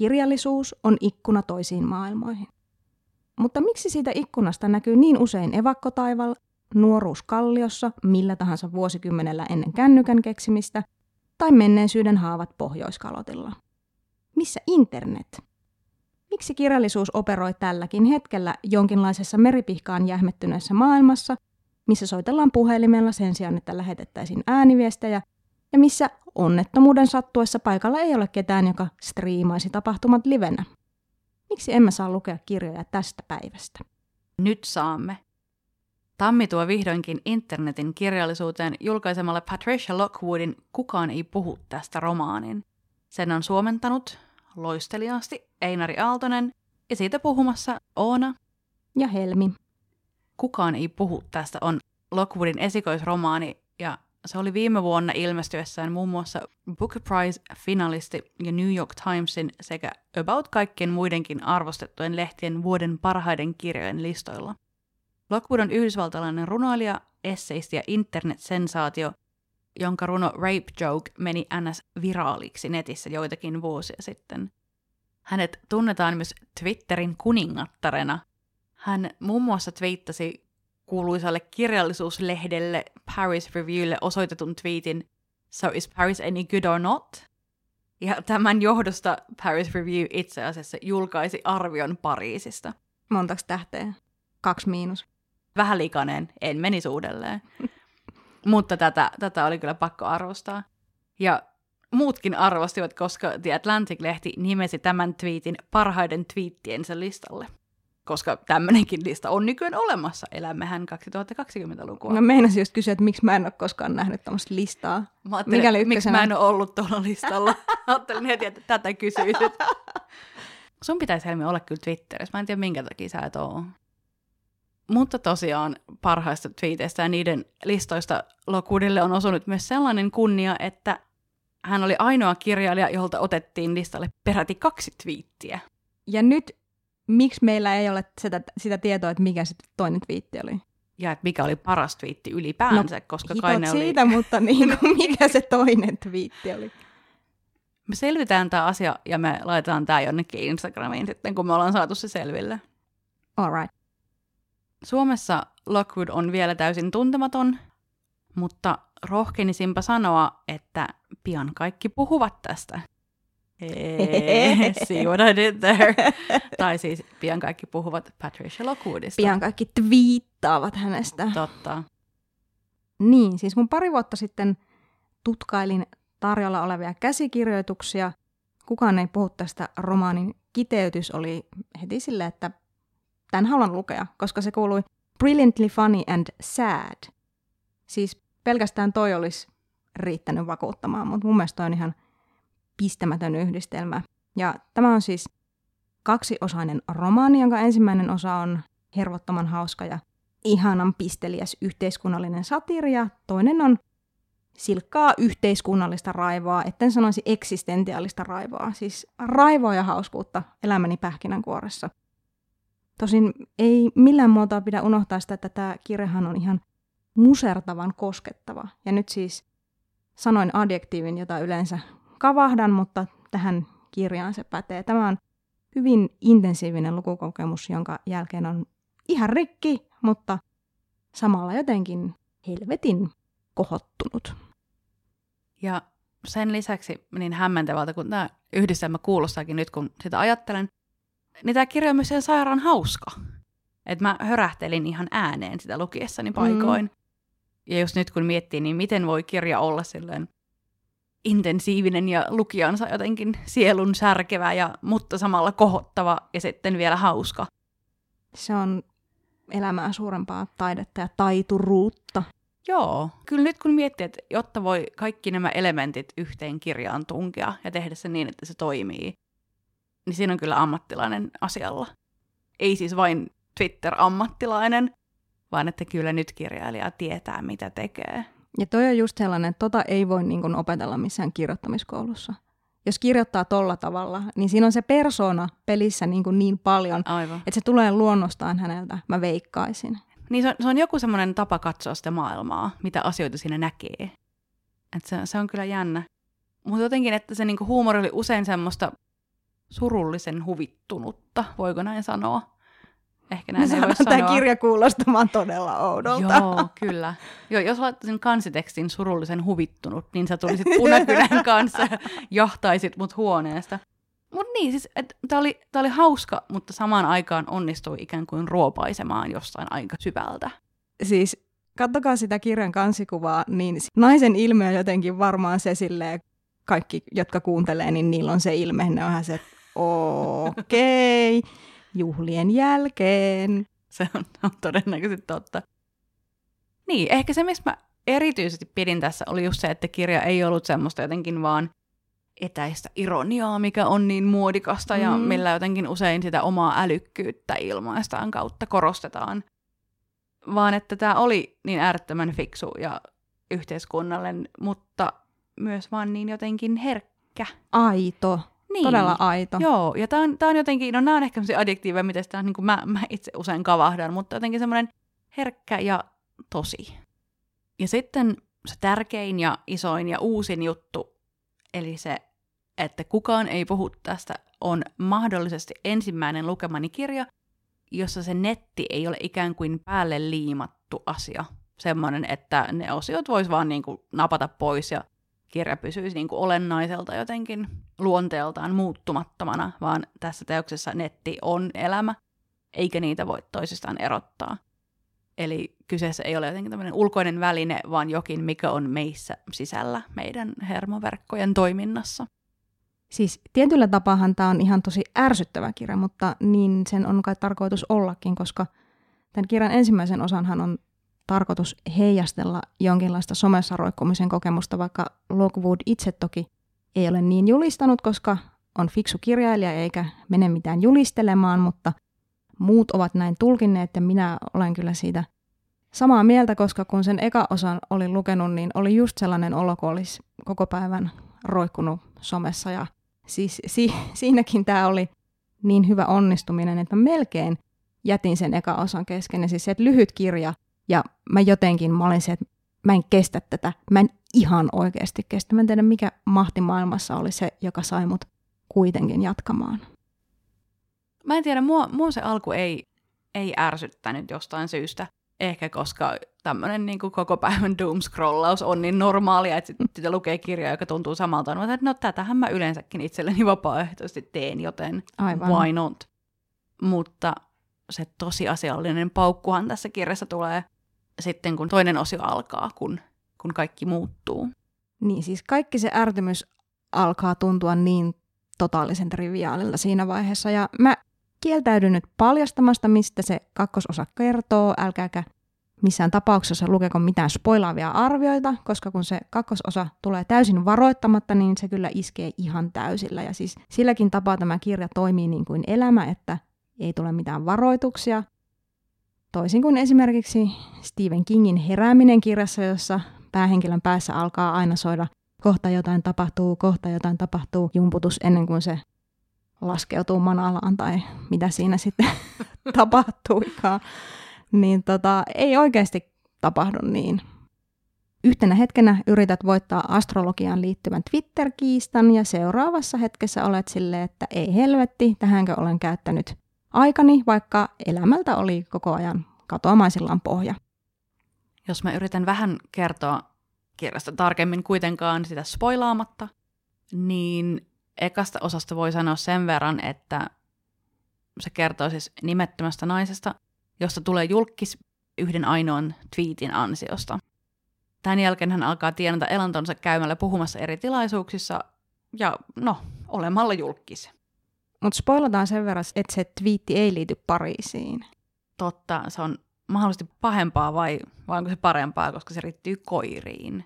kirjallisuus on ikkuna toisiin maailmoihin. Mutta miksi siitä ikkunasta näkyy niin usein evakkotaival, nuoruus kalliossa, millä tahansa vuosikymmenellä ennen kännykän keksimistä, tai menneisyyden haavat pohjoiskalotilla? Missä internet? Miksi kirjallisuus operoi tälläkin hetkellä jonkinlaisessa meripihkaan jähmettyneessä maailmassa, missä soitellaan puhelimella sen sijaan, että lähetettäisiin ääniviestejä, ja missä onnettomuuden sattuessa paikalla ei ole ketään, joka striimaisi tapahtumat livenä? Miksi emme saa lukea kirjoja tästä päivästä? Nyt saamme. Tammi tuo vihdoinkin internetin kirjallisuuteen julkaisemalla Patricia Lockwoodin Kukaan ei puhu tästä romaanin. Sen on suomentanut loisteliaasti Einari Aaltonen ja siitä puhumassa Oona ja Helmi. Kukaan ei puhu tästä on Lockwoodin esikoisromaani ja se oli viime vuonna ilmestyessään muun muassa Booker Prize-finalisti ja New York Timesin sekä about kaikkien muidenkin arvostettujen lehtien vuoden parhaiden kirjojen listoilla. Lockwood on yhdysvaltalainen runoilija, esseisti ja internetsensaatio, jonka runo Rape Joke meni ns. viraaliksi netissä joitakin vuosia sitten. Hänet tunnetaan myös Twitterin kuningattarena. Hän muun muassa twiittasi kuuluisalle kirjallisuuslehdelle Paris Reviewlle osoitetun tweetin So is Paris any good or not? Ja tämän johdosta Paris Review itse asiassa julkaisi arvion Pariisista. Montaks tähteä? Kaksi miinus. Vähän likaneen, en menisi uudelleen. Mutta tätä, tätä oli kyllä pakko arvostaa. Ja muutkin arvostivat, koska The Atlantic-lehti nimesi tämän tweetin parhaiden twiittiensä listalle koska tämmöinenkin lista on nykyään olemassa. Elämmehän 2020-lukua. No meinasin just kysyä, että miksi mä en ole koskaan nähnyt tämmöistä listaa. Mä ajattelin, miksi mä en ole ollut tuolla listalla. ajattelin heti, että tätä kysyisit. Sun pitäisi Helmi olla kyllä Twitterissä. Mä en tiedä, minkä takia sä et ole. Mutta tosiaan parhaista tweeteistä ja niiden listoista Lokudille on osunut myös sellainen kunnia, että hän oli ainoa kirjailija, jolta otettiin listalle peräti kaksi twiittiä. Ja nyt miksi meillä ei ole sitä, sitä tietoa, että mikä se toinen twiitti oli? Ja että mikä oli paras twiitti ylipäänsä, no, koska kai ne oli... siitä, mutta niin kuin, mikä se toinen twiitti oli? Me selvitään tämä asia ja me laitetaan tämä jonnekin Instagramiin sitten, kun me ollaan saatu se selville. All right. Suomessa Lockwood on vielä täysin tuntematon, mutta rohkenisinpa sanoa, että pian kaikki puhuvat tästä. See what I did there. tai siis pian kaikki puhuvat Patricia Lockwoodista. Pian kaikki twiittaavat hänestä. Totta. Niin, siis kun pari vuotta sitten tutkailin tarjolla olevia käsikirjoituksia, kukaan ei puhu tästä romaanin kiteytys oli heti sille, että tämän haluan lukea, koska se kuului Brilliantly funny and sad. Siis pelkästään toi olisi riittänyt vakuuttamaan, mutta mun mielestä toi on ihan – pistämätön yhdistelmä. Ja tämä on siis kaksiosainen romaani, jonka ensimmäinen osa on hervottoman hauska ja ihanan pisteliäs yhteiskunnallinen satiiri, ja toinen on silkkaa yhteiskunnallista raivoa, etten sanoisi eksistentiaalista raivoa, siis raivoa ja hauskuutta elämäni pähkinänkuoressa. Tosin ei millään muotoa pidä unohtaa sitä, että tämä kirjahan on ihan musertavan koskettava. Ja nyt siis sanoin adjektiivin, jota yleensä kavahdan, mutta tähän kirjaan se pätee. Tämä on hyvin intensiivinen lukukokemus, jonka jälkeen on ihan rikki, mutta samalla jotenkin helvetin kohottunut. Ja sen lisäksi niin hämmentävältä, kun tämä yhdistelmä kuulostaakin nyt, kun sitä ajattelen, niin tämä kirja on myös sen sairaan hauska. Että mä hörähtelin ihan ääneen sitä lukiessani paikoin. Mm. Ja just nyt kun miettii, niin miten voi kirja olla silleen intensiivinen ja lukijansa jotenkin sielun särkevä, ja, mutta samalla kohottava ja sitten vielä hauska. Se on elämää suurempaa taidetta ja taituruutta. Joo, kyllä nyt kun miettii, että jotta voi kaikki nämä elementit yhteen kirjaan tunkea ja tehdä se niin, että se toimii, niin siinä on kyllä ammattilainen asialla. Ei siis vain Twitter-ammattilainen, vaan että kyllä nyt kirjailija tietää, mitä tekee. Ja toi on just sellainen, että tota ei voi niin kuin opetella missään kirjoittamiskoulussa. Jos kirjoittaa tolla tavalla, niin siinä on se persona pelissä niin, kuin niin paljon, Aivan. että se tulee luonnostaan häneltä, mä veikkaisin. Niin se on, se on joku semmoinen tapa katsoa sitä maailmaa, mitä asioita siinä näkee. Et se, se on kyllä jännä. Mutta jotenkin, että se niinku huumori oli usein semmoista surullisen huvittunutta, voiko näin sanoa? Ehkä näin ei voi sanoa. Tämä kirja kuulostamaan todella oudolta. Joo, kyllä. Joo, jos laittaisin kansitekstin surullisen huvittunut, niin sä tulisit punakynän kanssa ja jahtaisit mut huoneesta. Mut niin, siis tämä oli, tää oli hauska, mutta samaan aikaan onnistui ikään kuin ruopaisemaan jostain aika syvältä. Siis kattokaa sitä kirjan kansikuvaa, niin naisen ilme on jotenkin varmaan se silleen, kaikki, jotka kuuntelee, niin niillä on se ilme. Ne onhan se, okei, okay, juhlien jälkeen. Se on, on todennäköisesti totta. Niin, ehkä se, mistä mä erityisesti pidin tässä, oli just se, että kirja ei ollut semmoista jotenkin vaan etäistä ironiaa, mikä on niin muodikasta mm. ja millä jotenkin usein sitä omaa älykkyyttä ilmaistaan kautta korostetaan. Vaan että tämä oli niin äärettömän fiksu ja yhteiskunnallinen, mutta myös vaan niin jotenkin herkkä. Aito. Niin. Todella aito. Joo, ja tämä on, tää on jotenkin, no nämä on ehkä sellaisia adjektiiveja, mitä sitä niin kuin mä, mä itse usein kavahdan, mutta jotenkin semmoinen herkkä ja tosi. Ja sitten se tärkein ja isoin ja uusin juttu, eli se, että kukaan ei puhu tästä, on mahdollisesti ensimmäinen lukemani kirja, jossa se netti ei ole ikään kuin päälle liimattu asia. Semmoinen, että ne osiot vois vaan niin kuin napata pois ja kirja pysyisi niin kuin olennaiselta jotenkin luonteeltaan muuttumattomana, vaan tässä teoksessa netti on elämä, eikä niitä voi toisistaan erottaa. Eli kyseessä ei ole jotenkin tämmöinen ulkoinen väline, vaan jokin, mikä on meissä sisällä meidän hermoverkkojen toiminnassa. Siis tietyllä tapaahan tämä on ihan tosi ärsyttävä kirja, mutta niin sen on kai tarkoitus ollakin, koska tämän kirjan ensimmäisen osanhan on tarkoitus heijastella jonkinlaista somessa roikkumisen kokemusta, vaikka Lockwood itse toki ei ole niin julistanut, koska on fiksu kirjailija eikä mene mitään julistelemaan, mutta muut ovat näin tulkinneet ja minä olen kyllä siitä samaa mieltä, koska kun sen eka osan olin lukenut, niin oli just sellainen olo, kun olisi koko päivän roikkunut somessa ja siis si- siinäkin tämä oli niin hyvä onnistuminen, että mä melkein jätin sen eka osan kesken. Ja siis se, lyhyt kirja – ja mä jotenkin, mä olin se, että mä en kestä tätä. Mä en ihan oikeasti kestä. Mä en tiedä, mikä mahti maailmassa oli se, joka sai mut kuitenkin jatkamaan. Mä en tiedä, mua, mua se alku ei, ei ärsyttänyt jostain syystä. Ehkä koska tämmöinen niin koko päivän doom-scrollaus on niin normaalia, että sitten lukee kirja, joka tuntuu samalta. Mä että no tätähän mä yleensäkin itselleni vapaaehtoisesti teen, joten Aivan. why not? Mutta se tosiasiallinen paukkuhan tässä kirjassa tulee sitten, kun toinen osio alkaa, kun, kun kaikki muuttuu. Niin, siis kaikki se ärtymys alkaa tuntua niin totaalisen triviaalilla siinä vaiheessa. Ja mä kieltäydyn nyt paljastamasta, mistä se kakkososa kertoo. Älkääkä missään tapauksessa lukeko mitään spoilaavia arvioita, koska kun se kakkososa tulee täysin varoittamatta, niin se kyllä iskee ihan täysillä. Ja siis silläkin tapaa tämä kirja toimii niin kuin elämä, että ei tule mitään varoituksia. Toisin kuin esimerkiksi Stephen Kingin herääminen kirjassa, jossa päähenkilön päässä alkaa aina soida kohta jotain tapahtuu, kohta jotain tapahtuu, jumputus ennen kuin se laskeutuu manalaan tai mitä siinä sitten tapahtuikaan. Niin tota, ei oikeasti tapahdu niin. Yhtenä hetkenä yrität voittaa astrologiaan liittyvän Twitter-kiistan ja seuraavassa hetkessä olet silleen, että ei helvetti, tähänkö olen käyttänyt aikani, vaikka elämältä oli koko ajan katoamaisillaan pohja. Jos mä yritän vähän kertoa kirjasta tarkemmin kuitenkaan sitä spoilaamatta, niin ekasta osasta voi sanoa sen verran, että se kertoo siis nimettömästä naisesta, josta tulee julkis yhden ainoan tweetin ansiosta. Tämän jälkeen hän alkaa tienata elantonsa käymällä puhumassa eri tilaisuuksissa ja no, olemalla julkis. Mutta spoilataan sen verran, että se twiitti ei liity Pariisiin. Totta, se on mahdollisesti pahempaa vai, vai onko se parempaa, koska se liittyy koiriin?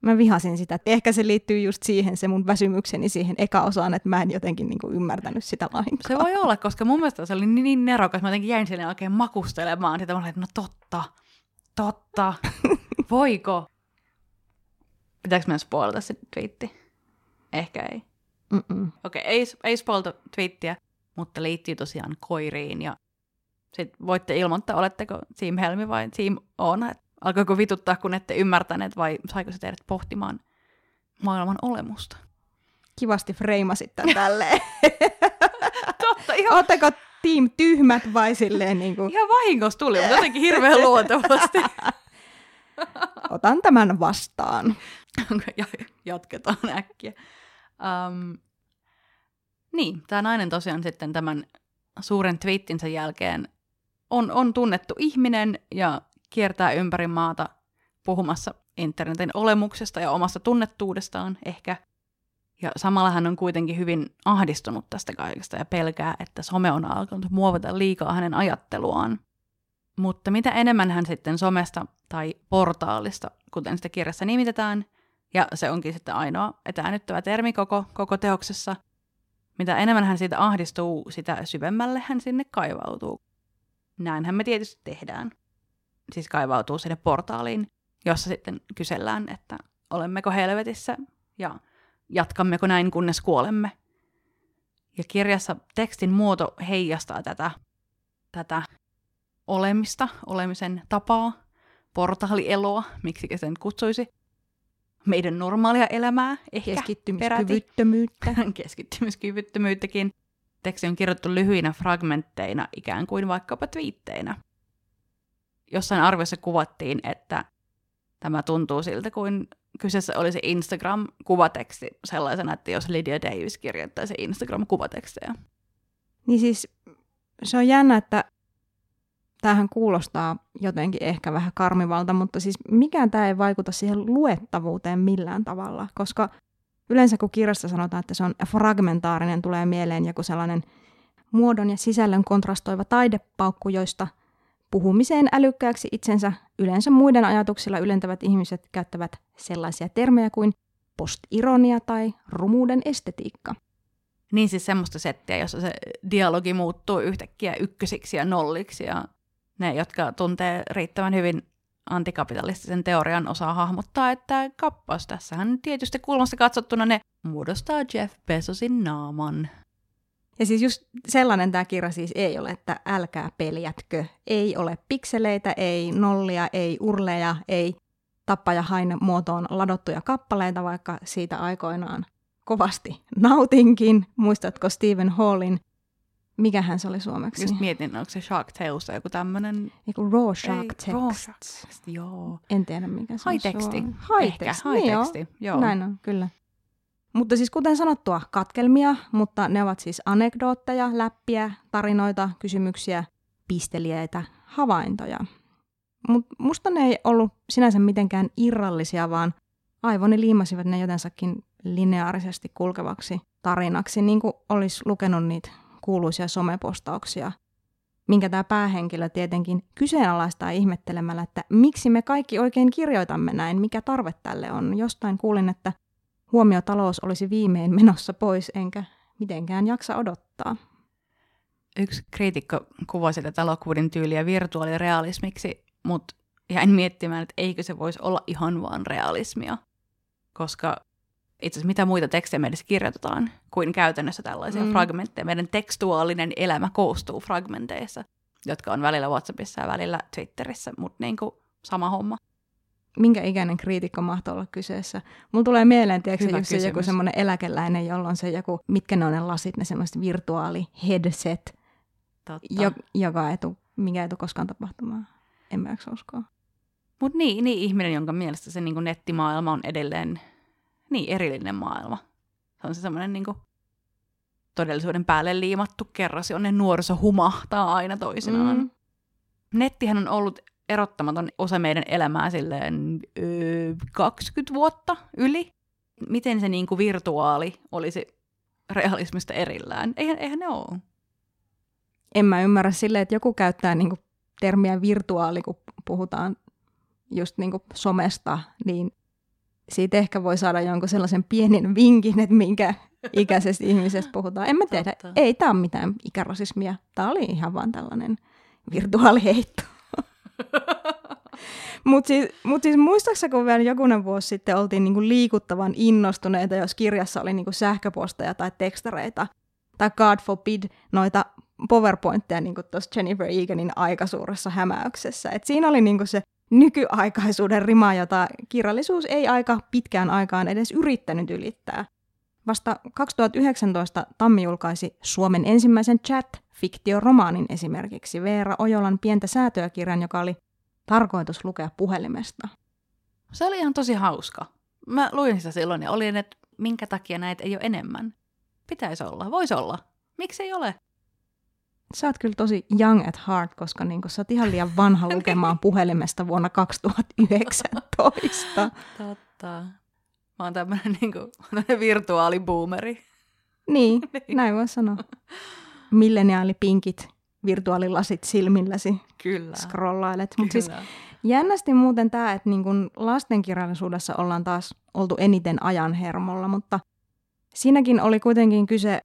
Mä vihasin sitä. Ehkä se liittyy just siihen, se mun väsymykseni siihen eka osaan, että mä en jotenkin niinku ymmärtänyt sitä lainkaan. Se voi olla, koska mun mielestä se oli niin, niin nerokas. Mä jotenkin jäin sinne oikein makustelemaan. Sitä mä olin, että no totta, totta, voiko? Pitääkö mä spoilata se twiitti? Ehkä ei. Okei, okay, ei, ei spoilta twiittiä, mutta liittyy tosiaan koiriin. Ja sitten voitte ilmoittaa, oletteko Team Helmi vai Team Oona. Alkoiko vituttaa, kun ette ymmärtäneet vai saiko se teidät pohtimaan maailman olemusta? kivasti freimasit tämän tälleen. Totta, ihan, Ootteko team tyhmät vai silleen niin kuin, ihan vahingossa tuli, mutta jotenkin hirveän luontevasti. otan tämän vastaan. ja jatketaan äkkiä. Um, niin, tämä nainen tosiaan sitten tämän suuren twiittinsä jälkeen on, on tunnettu ihminen ja kiertää ympäri maata puhumassa internetin olemuksesta ja omasta tunnettuudestaan ehkä. Ja samalla hän on kuitenkin hyvin ahdistunut tästä kaikesta ja pelkää, että some on alkanut muovata liikaa hänen ajatteluaan. Mutta mitä enemmän hän sitten somesta tai portaalista, kuten sitä kirjassa nimitetään, ja se onkin sitten ainoa etäännyttävä termi koko, koko teoksessa, mitä enemmän hän siitä ahdistuu, sitä syvemmälle hän sinne kaivautuu. Näinhän me tietysti tehdään. Siis kaivautuu sinne portaaliin, jossa sitten kysellään, että olemmeko helvetissä ja jatkammeko näin kunnes kuolemme. Ja kirjassa tekstin muoto heijastaa tätä, tätä olemista, olemisen tapaa, portaalieloa, miksi sen kutsuisi, meidän normaalia elämää, ehkä Keskittymiskyvyttömyyttä. Keskittymiskyvyttömyyttäkin. Teksti on kirjoittu lyhyinä fragmentteina, ikään kuin vaikkapa twiitteinä. Jossain arviossa kuvattiin, että tämä tuntuu siltä, kuin kyseessä olisi Instagram-kuvateksti sellaisena, että jos Lydia Davis kirjoittaisi Instagram-kuvatekstejä. Niin siis se on jännä, että tämähän kuulostaa jotenkin ehkä vähän karmivalta, mutta siis mikään tämä ei vaikuta siihen luettavuuteen millään tavalla, koska yleensä kun kirjassa sanotaan, että se on fragmentaarinen, tulee mieleen joku sellainen muodon ja sisällön kontrastoiva taidepaukku, joista puhumiseen älykkääksi itsensä yleensä muiden ajatuksilla ylentävät ihmiset käyttävät sellaisia termejä kuin postironia tai rumuuden estetiikka. Niin siis semmoista settiä, jossa se dialogi muuttuu yhtäkkiä ykkösiksi ja nolliksi ja ne, jotka tuntee riittävän hyvin antikapitalistisen teorian osaa hahmottaa, että kappas tässähän tietysti kulmasta katsottuna ne muodostaa Jeff Bezosin naaman. Ja siis just sellainen tämä kirja siis ei ole, että älkää peljätkö. Ei ole pikseleitä, ei nollia, ei urleja, ei tappaja hain muotoon ladottuja kappaleita, vaikka siitä aikoinaan kovasti nautinkin. Muistatko Stephen Hallin Mikähän se oli suomeksi? Just mietin, onko se Shark Tales tai joku tämmöinen... Eiku Raw Shark Text. Raw Shark Text, joo. En tiedä mikä se High teksti. on. High Ehkä, text. high Niin teksti, joo. joo. Näin on, kyllä. Mutta siis kuten sanottua, katkelmia, mutta ne ovat siis anekdootteja, läppiä, tarinoita, kysymyksiä, pisteliäitä, havaintoja. Mutta musta ne ei ollut sinänsä mitenkään irrallisia, vaan aivoni liimasivat ne jotensakin lineaarisesti kulkevaksi tarinaksi, niin kuin olisi lukenut niitä kuuluisia somepostauksia, minkä tämä päähenkilö tietenkin kyseenalaistaa ihmettelemällä, että miksi me kaikki oikein kirjoitamme näin, mikä tarve tälle on. Jostain kuulin, että huomiotalous olisi viimein menossa pois, enkä mitenkään jaksa odottaa. Yksi kriitikko kuvasi tätä Lockwoodin tyyliä virtuaalirealismiksi, mutta jäin miettimään, että eikö se voisi olla ihan vaan realismia. Koska itse asiassa mitä muita tekstejä me edes kirjoitetaan kuin käytännössä tällaisia mm. fragmentteja. Meidän tekstuaalinen elämä koostuu fragmenteissa, jotka on välillä WhatsAppissa ja välillä Twitterissä, mutta niin kuin sama homma. Minkä ikäinen kriitikko mahtoi olla kyseessä? Mulla tulee mieleen, tiedätkö, Hyvä se joku semmoinen eläkeläinen, jolla on se joku, mitkä ne on ne lasit, ne semmoiset virtuaali headset, Totta. jo, joka ei tuu, mikä ei tule koskaan tapahtumaan. En mä uskoa. Mutta niin, niin ihminen, jonka mielestä se niin nettimaailma on edelleen niin erillinen maailma. Se on se semmoinen niin todellisuuden päälle liimattu kerros, jonne nuoriso humahtaa aina toisinaan. Mm. Nettihän on ollut erottamaton osa meidän elämää silleen öö, 20 vuotta yli. Miten se niin kuin virtuaali olisi realismista erillään? Eihän, eihän ne ole. En mä ymmärrä silleen, että joku käyttää niinku termiä virtuaali, kun puhutaan just niinku somesta, niin siitä ehkä voi saada jonkun sellaisen pienen vinkin, että minkä ikäisestä ihmisestä puhutaan. En mä tiedä, Totta. ei tämä ole mitään ikärasismia. Tämä oli ihan vaan tällainen virtuaaliheitto. Mutta siis, mut siis muistaaksä, kun vielä jokunen vuosi sitten oltiin niinku liikuttavan innostuneita, jos kirjassa oli niinku sähköposteja tai tekstareita, tai God forbid, noita PowerPointteja niin tuossa Jennifer Eganin aikaisuuressa hämäyksessä. Et siinä oli niinku se nykyaikaisuuden rima, jota kirjallisuus ei aika pitkään aikaan edes yrittänyt ylittää. vasta 2019 Tammi julkaisi Suomen ensimmäisen chat-fiktioromaanin esimerkiksi Veera Ojolan pientä säätöäkirjan, joka oli tarkoitus lukea puhelimesta. Se oli ihan tosi hauska. Mä luin sitä silloin ja olin, että minkä takia näitä ei ole enemmän. Pitäisi olla, voisi olla. Miksi ei ole? Sä oot kyllä tosi young at heart, koska niin sä oot ihan liian vanha lukemaan puhelimesta vuonna 2019. Totta. Mä oon tämmönen, niin kuin, virtuaaliboomeri. Niin, niin, näin voi sanoa. Milleniaalipinkit virtuaalilasit silmilläsi Kyllä. scrollailet. Mutta siis jännästi muuten tämä, että niin kun lastenkirjallisuudessa ollaan taas oltu eniten ajan hermolla, mutta siinäkin oli kuitenkin kyse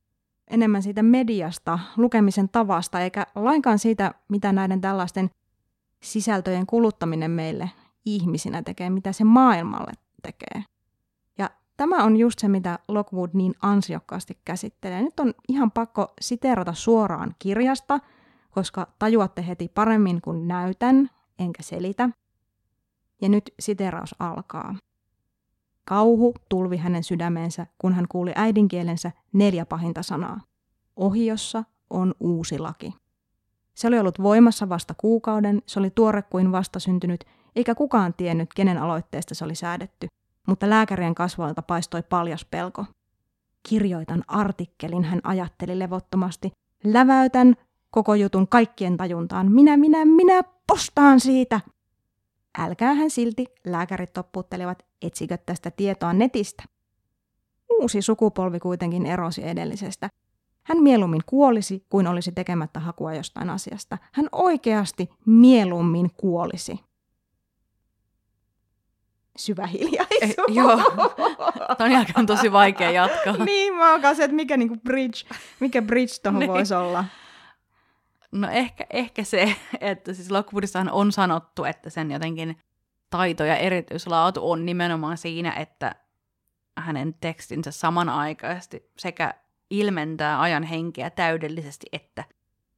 enemmän siitä mediasta, lukemisen tavasta, eikä lainkaan siitä, mitä näiden tällaisten sisältöjen kuluttaminen meille ihmisinä tekee, mitä se maailmalle tekee. Ja tämä on just se, mitä Lockwood niin ansiokkaasti käsittelee. Nyt on ihan pakko siterata suoraan kirjasta, koska tajuatte heti paremmin kuin näytän, enkä selitä. Ja nyt siteraus alkaa. Kauhu tulvi hänen sydämeensä, kun hän kuuli äidinkielensä neljä pahinta sanaa. Ohiossa on uusi laki. Se oli ollut voimassa vasta kuukauden, se oli tuore kuin vastasyntynyt, eikä kukaan tiennyt, kenen aloitteesta se oli säädetty, mutta lääkärien kasvoilta paistoi paljas pelko. Kirjoitan artikkelin, hän ajatteli levottomasti. Läväytän koko jutun kaikkien tajuntaan. Minä, minä, minä postaan siitä! Älkää hän silti, lääkärit toppuuttelivat, etsikö tästä tietoa netistä. Uusi sukupolvi kuitenkin erosi edellisestä. Hän mieluummin kuolisi kuin olisi tekemättä hakua jostain asiasta. Hän oikeasti mieluummin kuolisi. Syvä hiljaisuus. Eh, joo, ton jälkeen on tosi vaikea jatkaa. niin, mä oon kanssa, että mikä niinku bridge, mikä bridge tuohon niin. voisi olla. No ehkä, ehkä se, että siis Lockwoodissahan on sanottu, että sen jotenkin taito ja erityislaatu on nimenomaan siinä, että hänen tekstinsä samanaikaisesti sekä ilmentää ajan henkeä täydellisesti, että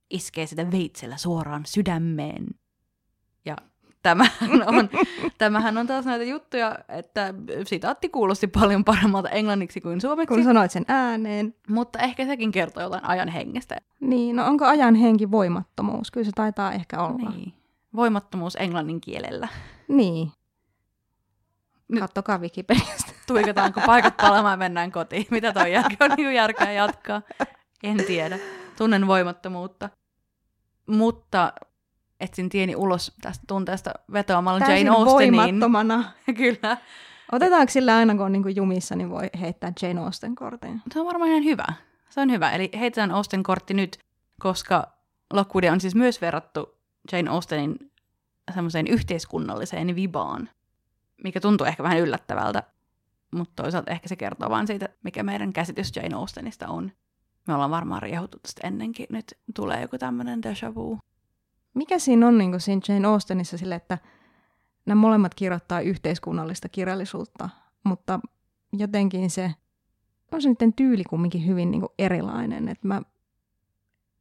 iskee sitä veitsellä suoraan sydämeen. Ja tämähän on, tämähän on taas näitä juttuja, että sitaatti kuulosti paljon paremmalta englanniksi kuin suomeksi. Kun sanoit sen ääneen. Mutta ehkä sekin kertoo jotain ajan hengestä. Niin, no onko ajan henki voimattomuus? Kyllä se taitaa ehkä olla. Niin. Voimattomuus englannin kielellä. Niin. Nyt Kattokaa Wikipediasta. Tuikataanko paikat palamaan ja mennään kotiin? Mitä toi jälkeen on niin järkeä jatkaa? En tiedä. Tunnen voimattomuutta. Mutta etsin tieni ulos tästä tunteesta vetoamalla Täysin Jane Austeniin. voimattomana. Kyllä. Otetaanko sillä aina, kun on niin jumissa, niin voi heittää Jane Austen kortin? Se on varmaan ihan hyvä. Se on hyvä. Eli heitetään Austen kortti nyt, koska Lockwoodia on siis myös verrattu Jane Austenin semmoiseen yhteiskunnalliseen vibaan, mikä tuntuu ehkä vähän yllättävältä, mutta toisaalta ehkä se kertoo vaan siitä, mikä meidän käsitys Jane Austenista on. Me ollaan varmaan riehuttu tästä ennenkin. Nyt tulee joku tämmöinen déjà vu mikä siinä on niin siinä Jane Austenissa sille, että nämä molemmat kirjoittaa yhteiskunnallista kirjallisuutta, mutta jotenkin se on se niiden tyyli kumminkin hyvin niin erilainen. Että mä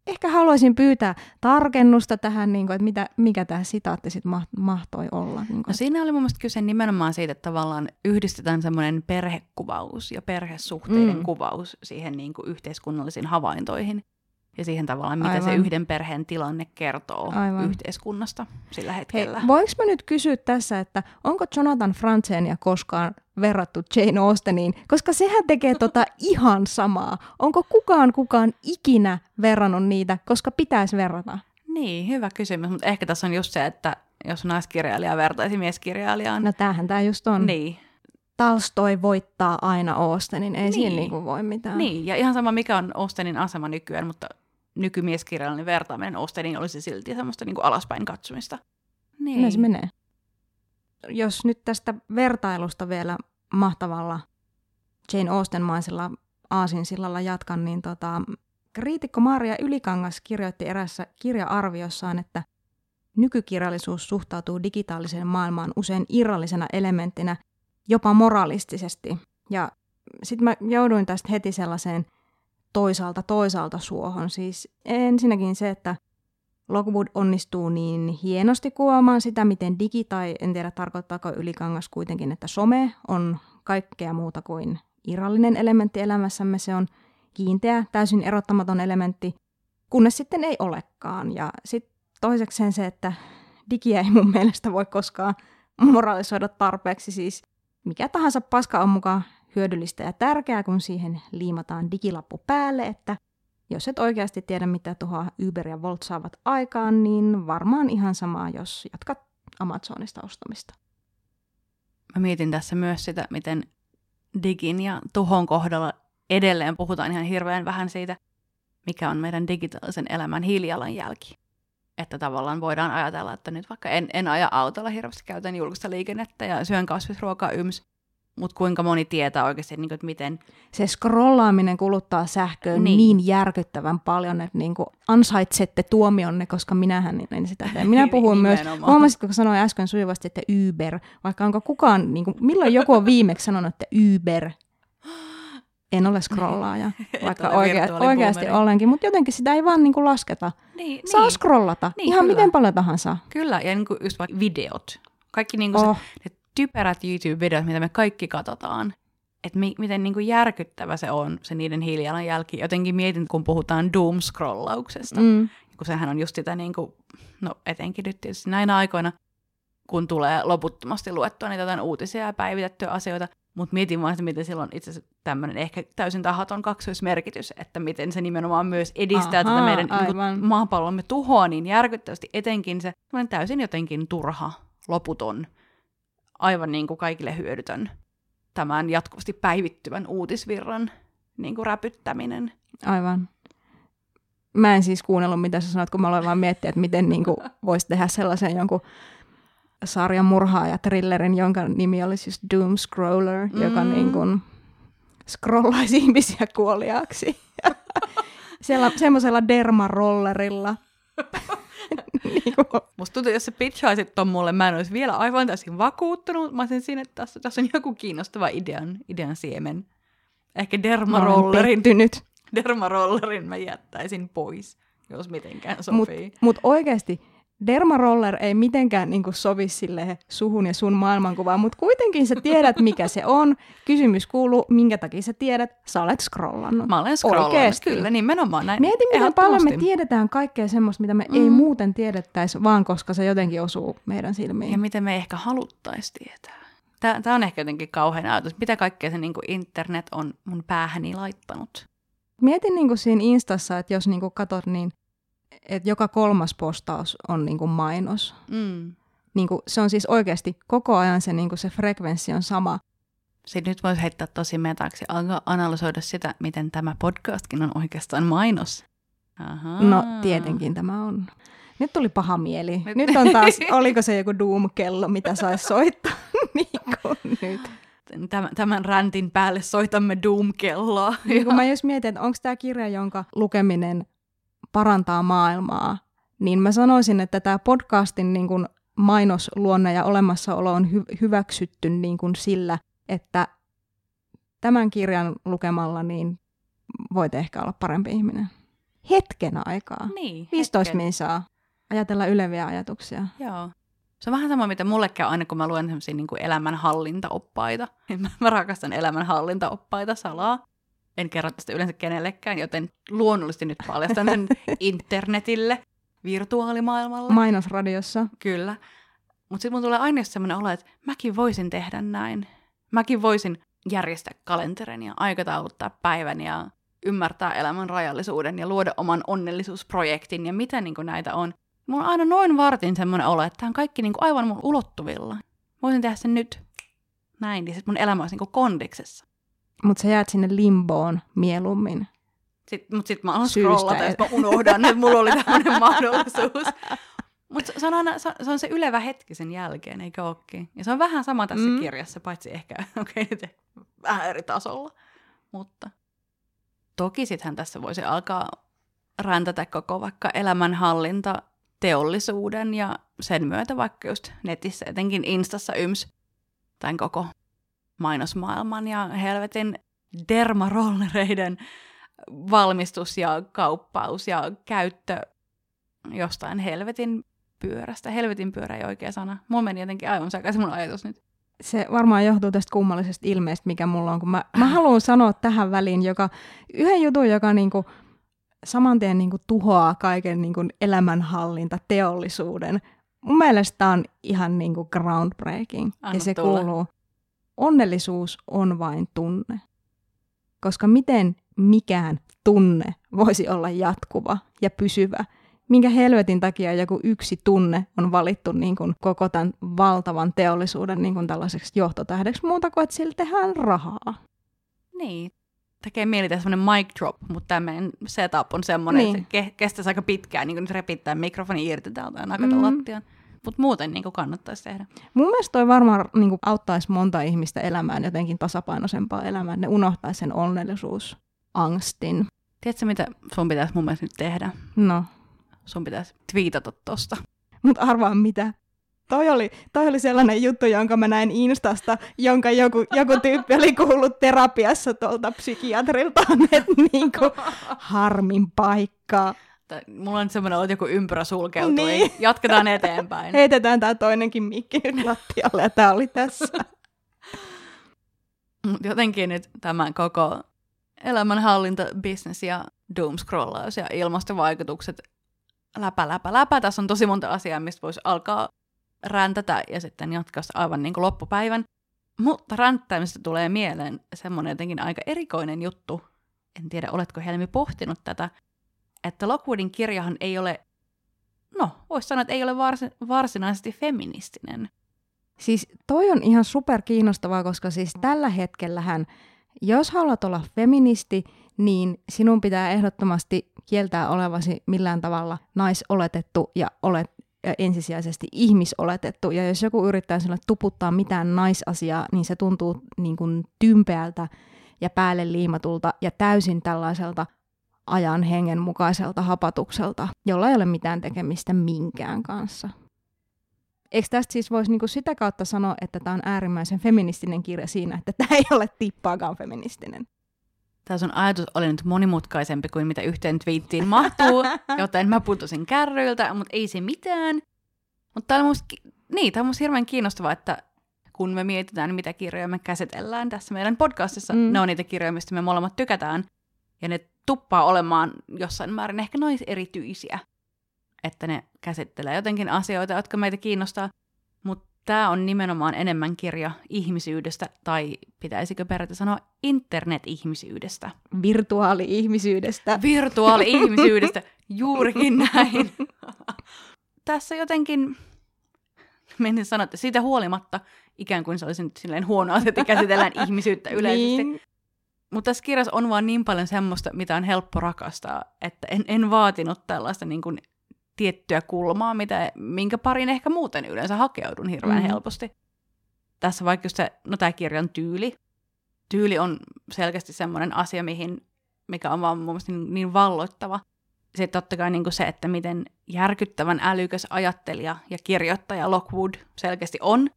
ehkä haluaisin pyytää tarkennusta tähän, niin kuin, että mitä, mikä tämä sitaatti sitten mahtoi olla. Niin kuin. No siinä oli mun mielestä kyse nimenomaan siitä, että tavallaan yhdistetään semmoinen perhekuvaus ja perhesuhteiden mm. kuvaus siihen niin kuin yhteiskunnallisiin havaintoihin ja siihen tavallaan, mitä Aivan. se yhden perheen tilanne kertoo Aivan. yhteiskunnasta sillä hetkellä. Hei, voinko mä nyt kysyä tässä, että onko Jonathan Franzenia koskaan verrattu Jane Austeniin, koska sehän tekee tota ihan samaa. Onko kukaan kukaan ikinä verrannut niitä, koska pitäisi verrata? Niin, hyvä kysymys, mutta ehkä tässä on just se, että jos naiskirjailija vertaisi mieskirjailijaan. No tämähän tämä just on. Niin. Talstoi voittaa aina Austenin, ei niin. siinä niinku voi mitään. Niin, ja ihan sama mikä on Austenin asema nykyään, mutta nykymieskirjallinen vertaaminen Austenin olisi silti semmoista niin kuin alaspäin katsomista. Niin. Näin se menee. Jos nyt tästä vertailusta vielä mahtavalla Jane Austenmaisella aasinsillalla jatkan, niin tota, kriitikko Maria Ylikangas kirjoitti erässä kirja-arviossaan, että nykykirjallisuus suhtautuu digitaaliseen maailmaan usein irrallisena elementtinä, jopa moralistisesti. Ja sitten mä jouduin tästä heti sellaiseen toisaalta toisaalta suohon. Siis ensinnäkin se, että Lockwood onnistuu niin hienosti kuvaamaan sitä, miten digi, tai en tiedä tarkoittaako ylikangas kuitenkin, että some on kaikkea muuta kuin irrallinen elementti elämässämme, se on kiinteä, täysin erottamaton elementti, kunnes sitten ei olekaan. Ja sitten toisekseen se, että digiä ei mun mielestä voi koskaan moralisoida tarpeeksi, siis mikä tahansa paska on mukaan hyödyllistä ja tärkeää, kun siihen liimataan digilappu päälle, että jos et oikeasti tiedä, mitä tuohon Uber ja Volt saavat aikaan, niin varmaan ihan samaa, jos jatkat Amazonista ostamista. Mä mietin tässä myös sitä, miten digin ja tuhon kohdalla edelleen puhutaan ihan hirveän vähän siitä, mikä on meidän digitaalisen elämän hiilijalanjälki. Että tavallaan voidaan ajatella, että nyt vaikka en, en aja autolla hirveästi, käytän julkista liikennettä ja syön kasvisruokaa yms, mutta kuinka moni tietää oikeasti, niin kuin, että miten... Se scrollaaminen kuluttaa sähköä niin, niin järkyttävän paljon, että niin kuin ansaitsette tuomionne, koska minähän en sitä tee. Minä puhuin myös, huomasitko, kun sanoin äsken sujuvasti, että Uber, vaikka onko kukaan, niin kuin, milloin joku on viimeksi sanonut, että Uber, en ole scrollaaja, vaikka oikea, oikeasti olenkin, mutta jotenkin sitä ei vaan niin kuin lasketa. Niin, Saa niin. scrollata niin, ihan kyllä. miten paljon tahansa. Kyllä, ja niin kuin just vaikka videot. Kaikki niin kuin oh. se, typerät YouTube-videot, mitä me kaikki katsotaan, että mi- miten niin kuin järkyttävä se on, se niiden hiilijalanjälki. Jotenkin mietin, kun puhutaan doom-scrollauksesta, mm. kun sehän on just sitä, niin kuin, no etenkin nyt tietysti näinä aikoina, kun tulee loputtomasti luettua niitä jotain uutisia ja päivitettyä asioita, mutta mietin vaan, että miten silloin itse asiassa tämmöinen ehkä täysin tahaton kaksoismerkitys, että miten se nimenomaan myös edistää Aha, tätä meidän niin kuin, maapallomme tuhoa niin järkyttävästi, etenkin se täysin jotenkin turha, loputon aivan niin kuin kaikille hyödytön tämän jatkuvasti päivittyvän uutisvirran niin kuin räpyttäminen. Aivan. Mä en siis kuunnellut, mitä sä sanoit, kun mä aloin vaan miettiä, että miten niin voisi tehdä sellaisen jonkun sarjan murhaa ja thrillerin, jonka nimi oli siis Doom Scroller, mm. joka niin kuin scrollaisi ihmisiä kuoliaaksi. Siellä, semmoisella dermarollerilla. niin. Musta tuntuu, jos sä pitchaisit ton mulle, mä en olisi vielä aivan täysin vakuuttunut. Mä olisin siinä, että tässä, tässä on joku kiinnostava idean, idean siemen. Ehkä dermarollerin. Dermarollerin mä jättäisin pois, jos mitenkään sopii. Mutta mut oikeasti Dermaroller ei mitenkään niin sovi sille suhun ja sun maailmankuvaan, mutta kuitenkin sä tiedät, mikä se on. Kysymys kuuluu, minkä takia sä tiedät, sä olet scrollannut. Mä olen scrollannut, Oikeesti. kyllä, nimenomaan näin. Mieti, miten paljon me tiedetään kaikkea semmoista, mitä me mm. ei muuten tiedettäisi, vaan koska se jotenkin osuu meidän silmiin. Ja miten me ehkä haluttaisi tietää. Tämä on ehkä jotenkin kauhean ajatus. Mitä kaikkea se niin internet on mun päähäni laittanut? Mietin niin siinä Instassa, että jos niin katsot, niin että joka kolmas postaus on niin kuin mainos. Mm. Niin kuin, se on siis oikeasti koko ajan se, niin kuin se frekvenssi on sama. Sitten nyt voisi heittää tosi metaksi alkaa analysoida sitä, miten tämä podcastkin on oikeastaan mainos. Aha. No tietenkin tämä on. Nyt tuli paha mieli. Nyt, nyt on taas, oliko se joku Doom-kello, mitä saisi soittaa niin kuin nyt. Tämän, tämän räntin päälle soitamme Doom-kelloa. Niin kun mä jos mietin, että onko tämä kirja, jonka lukeminen parantaa maailmaa, niin mä sanoisin, että tämä podcastin niin kuin mainosluonne ja olemassaolo on hy- hyväksytty niin kuin sillä, että tämän kirjan lukemalla niin voit ehkä olla parempi ihminen. Hetken aikaa. Niin, 15 hetken. saa ajatella yleviä ajatuksia. Joo. Se on vähän sama, mitä mulle käy aina, kun mä luen sellaisia niin elämänhallintaoppaita. Mä, mä rakastan elämänhallintaoppaita salaa en kerro tästä yleensä kenellekään, joten luonnollisesti nyt paljastan sen internetille, virtuaalimaailmalla. Mainosradiossa. Kyllä. Mutta sitten mun tulee aina sellainen olo, että mäkin voisin tehdä näin. Mäkin voisin järjestää kalenterin ja aikatauluttaa päivän ja ymmärtää elämän rajallisuuden ja luoda oman onnellisuusprojektin ja mitä niin näitä on. Mulla on aina noin vartin semmoinen olo, että tämä on kaikki niin aivan mun ulottuvilla. Voisin tehdä sen nyt näin, niin sitten mun elämä olisi niin kondiksessa. Mutta sä jäät sinne limboon mieluummin. Sitten, mutta sitten mä alan scrollata, että mä unohdan, että mulla oli tämmöinen mahdollisuus. Mutta se, on se on se ylevä hetki sen jälkeen, eikö ookin? Ja se on vähän sama tässä mm. kirjassa, paitsi ehkä, okei okay, vähän eri tasolla. Mutta toki sittenhän tässä voisi alkaa räntätä koko vaikka elämänhallinta teollisuuden ja sen myötä vaikka just netissä, etenkin Instassa yms, tämän koko mainosmaailman ja helvetin dermarollereiden valmistus ja kauppaus ja käyttö jostain helvetin pyörästä. Helvetin pyörä ei oikea sana. Mulla meni jotenkin aivan sekaisin mun ajatus nyt. Se varmaan johtuu tästä kummallisesta ilmeestä, mikä mulla on, kun mä, mä haluan sanoa tähän väliin joka, yhden jutun, joka niinku, saman tien niinku tuhoaa kaiken niinku elämänhallinta, teollisuuden. Mun mielestä tää on ihan niinku groundbreaking. Anna ja se tulla. kuuluu, onnellisuus on vain tunne. Koska miten mikään tunne voisi olla jatkuva ja pysyvä? Minkä helvetin takia joku yksi tunne on valittu niin kuin koko tämän valtavan teollisuuden niin kuin tällaiseksi johtotähdeksi muuta kuin, että sillä tehdään rahaa. Niin. Tekee mieli tehdä semmoinen mic drop, mutta tämä meidän setup on semmoinen, Niin. että se ke- kestäisi aika pitkään niin nyt repittää mikrofoni irti täältä ja nakata Mm. mm. Mutta muuten niin kannattaisi tehdä. Mun mielestä toi varmaan niin auttaisi monta ihmistä elämään jotenkin tasapainoisempaa elämää, ne unohtaisi sen onnellisuusangstin. Tiedätkö, mitä sun pitäisi mun mielestä nyt tehdä? No, Sun pitäisi twiitata tosta. Mutta arvaa mitä. Toi oli, toi oli sellainen juttu, jonka mä näin Instasta, jonka joku, joku tyyppi oli kuullut terapiassa tuolta psykiatriltaan, että niinku harmin paikkaa. Tai Mulla on semmoinen että joku ympyrä sulkeutui. Niin. Jatketaan eteenpäin. Heitetään tää toinenkin mikki nyt lattialle ja tää oli tässä. Mut jotenkin nyt tämä koko elämänhallinta, business ja doomscrollaus ja ilmastovaikutukset läpä, läpä, läpä. Tässä on tosi monta asiaa, mistä voisi alkaa räntätä ja sitten jatkaa sitä aivan niin kuin loppupäivän. Mutta ränttämistä tulee mieleen semmoinen jotenkin aika erikoinen juttu. En tiedä, oletko Helmi pohtinut tätä, että Lockwoodin kirjahan ei ole, no, voisi sanoa, että ei ole varsi- varsinaisesti feministinen. Siis toi on ihan super kiinnostavaa, koska siis tällä hetkellähän, jos haluat olla feministi, niin sinun pitää ehdottomasti kieltää olevasi millään tavalla naisoletettu ja olet ja ensisijaisesti ihmisoletettu. Ja jos joku yrittää sinulle tuputtaa mitään naisasiaa, niin se tuntuu niin kuin tympeältä ja päälle liimatulta ja täysin tällaiselta ajan hengen mukaiselta hapatukselta, jolla ei ole mitään tekemistä minkään kanssa. Eikö tästä siis voisi niinku sitä kautta sanoa, että tämä on äärimmäisen feministinen kirja siinä, että tämä ei ole tippaakaan feministinen? Tämä sun ajatus oli nyt monimutkaisempi kuin mitä yhteen twiittiin mahtuu, joten mä putosin kärryiltä, mutta ei se mitään. Mutta tämä on musta, niin, tää on musta hirveän kiinnostavaa, että kun me mietitään, mitä kirjoja me käsitellään tässä meidän podcastissa, mm. ne on niitä kirjoja, mistä me molemmat tykätään, ja ne tuppaa olemaan jossain määrin ehkä naiserityisiä, että ne käsittelee jotenkin asioita, jotka meitä kiinnostaa, mutta tämä on nimenomaan enemmän kirja ihmisyydestä, tai pitäisikö periaatteessa sanoa internet-ihmisyydestä. Virtuaali-ihmisyydestä. Virtuaali-ihmisyydestä, juurikin näin. Tässä jotenkin, menin sanoa, että siitä huolimatta, ikään kuin se olisi nyt silleen huono asia, että käsitellään ihmisyyttä yleisesti. Niin. Mutta tässä kirjassa on vaan niin paljon semmoista, mitä on helppo rakastaa, että en, en vaatinut tällaista niin kuin tiettyä kulmaa, mitä, minkä parin ehkä muuten yleensä hakeudun hirveän mm. helposti. Tässä vaikka just se, no tämä kirjan tyyli. Tyyli on selkeästi semmoinen asia, mihin, mikä on vaan mun mielestä niin, niin valloittava. Sitten totta kai niin kuin se, että miten järkyttävän älykäs ajattelija ja kirjoittaja Lockwood selkeästi on.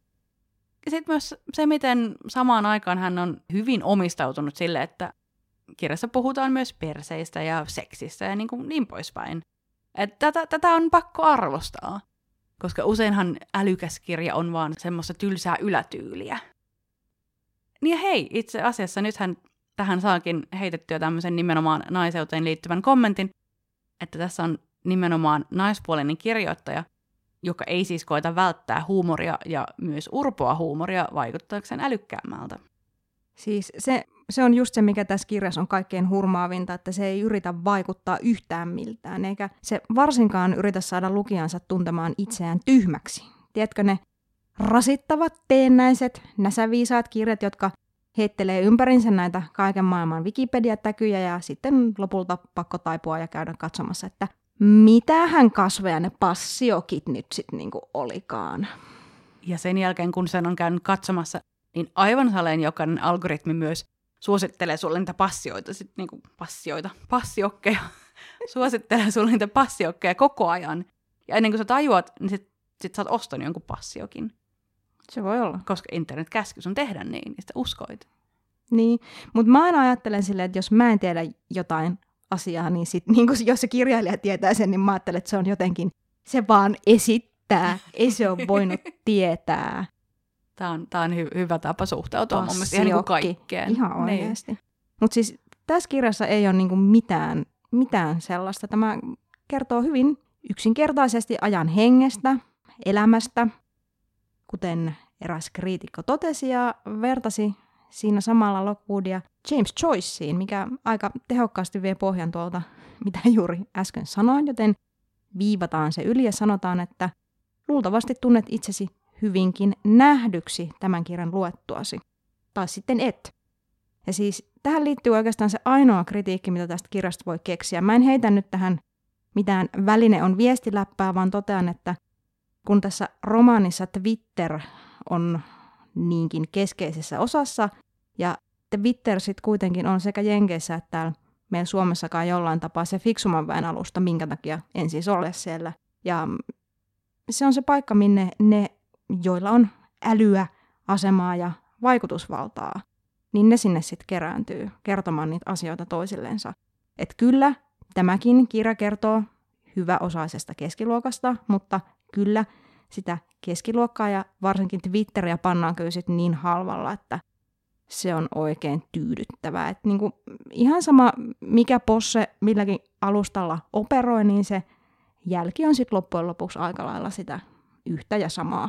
Sitten myös se, miten samaan aikaan hän on hyvin omistautunut sille, että kirjassa puhutaan myös perseistä ja seksistä ja niin, kuin niin poispäin. Et tätä, tätä on pakko arvostaa, koska useinhan älykäs kirja on vaan semmoista tylsää ylätyyliä. Niin ja hei, itse asiassa nythän tähän saakin heitettyä tämmöisen nimenomaan naiseuteen liittyvän kommentin, että tässä on nimenomaan naispuolinen kirjoittaja, joka ei siis koeta välttää huumoria ja myös urpoa huumoria vaikuttaakseen älykkäämmältä. Siis se, se on just se, mikä tässä kirjassa on kaikkein hurmaavinta, että se ei yritä vaikuttaa yhtään miltään, eikä se varsinkaan yritä saada lukijansa tuntemaan itseään tyhmäksi. Tiedätkö ne rasittavat teennäiset, näsäviisaat kirjat, jotka heittelee ympärinsä näitä kaiken maailman Wikipedia-täkyjä ja sitten lopulta pakko taipua ja käydä katsomassa, että mitähän kasveja ne passiokit nyt sitten niinku olikaan. Ja sen jälkeen, kun sen on käynyt katsomassa, niin aivan saleen jokainen algoritmi myös suosittelee sulle niitä passioita, sit niinku passioita, passiokkeja, suosittelee sulle niitä passiokkeja koko ajan. Ja ennen kuin sä tajuat, niin sit, sit sä oot ostanut jonkun passiokin. Se voi olla. Koska internet käsky sun tehdä niin, niin sitä uskoit. Niin, mutta mä aina ajattelen silleen, että jos mä en tiedä jotain asiaa, niin, sit, niin kun, jos se kirjailija tietää sen, niin mä ajattelen, että se on jotenkin, se vaan esittää, ei se ole voinut tietää. Tämä on, tämä on hy- hyvä tapa suhtautua mun mielestä ihan niin kaikkeen. Ihan Niin. oikeasti. Mutta siis tässä kirjassa ei ole niinku mitään, mitään sellaista. Tämä kertoo hyvin yksinkertaisesti ajan hengestä, elämästä, kuten eräs kriitikko totesi ja vertasi siinä samalla Lockwoodia James Joyceen, mikä aika tehokkaasti vie pohjan tuolta, mitä juuri äsken sanoin, joten viivataan se yli ja sanotaan, että luultavasti tunnet itsesi hyvinkin nähdyksi tämän kirjan luettuasi. Tai sitten et. Ja siis tähän liittyy oikeastaan se ainoa kritiikki, mitä tästä kirjasta voi keksiä. Mä en heitä nyt tähän mitään väline on viestiläppää, vaan totean, että kun tässä romaanissa Twitter on niinkin keskeisessä osassa, ja Twitter sitten kuitenkin on sekä Jenkeissä että täällä meillä Suomessakaan jollain tapaa se fiksuman väen alusta, minkä takia en siis ole siellä. Ja se on se paikka, minne ne, joilla on älyä, asemaa ja vaikutusvaltaa, niin ne sinne sitten kerääntyy kertomaan niitä asioita toisillensa. Että kyllä, tämäkin kirja kertoo hyväosaisesta keskiluokasta, mutta kyllä sitä keskiluokkaa ja varsinkin Twitteriä pannaan kyllä sit niin halvalla, että se on oikein tyydyttävää. Et niinku, ihan sama, mikä posse milläkin alustalla operoi, niin se jälki on sitten loppujen lopuksi aika lailla sitä yhtä ja samaa.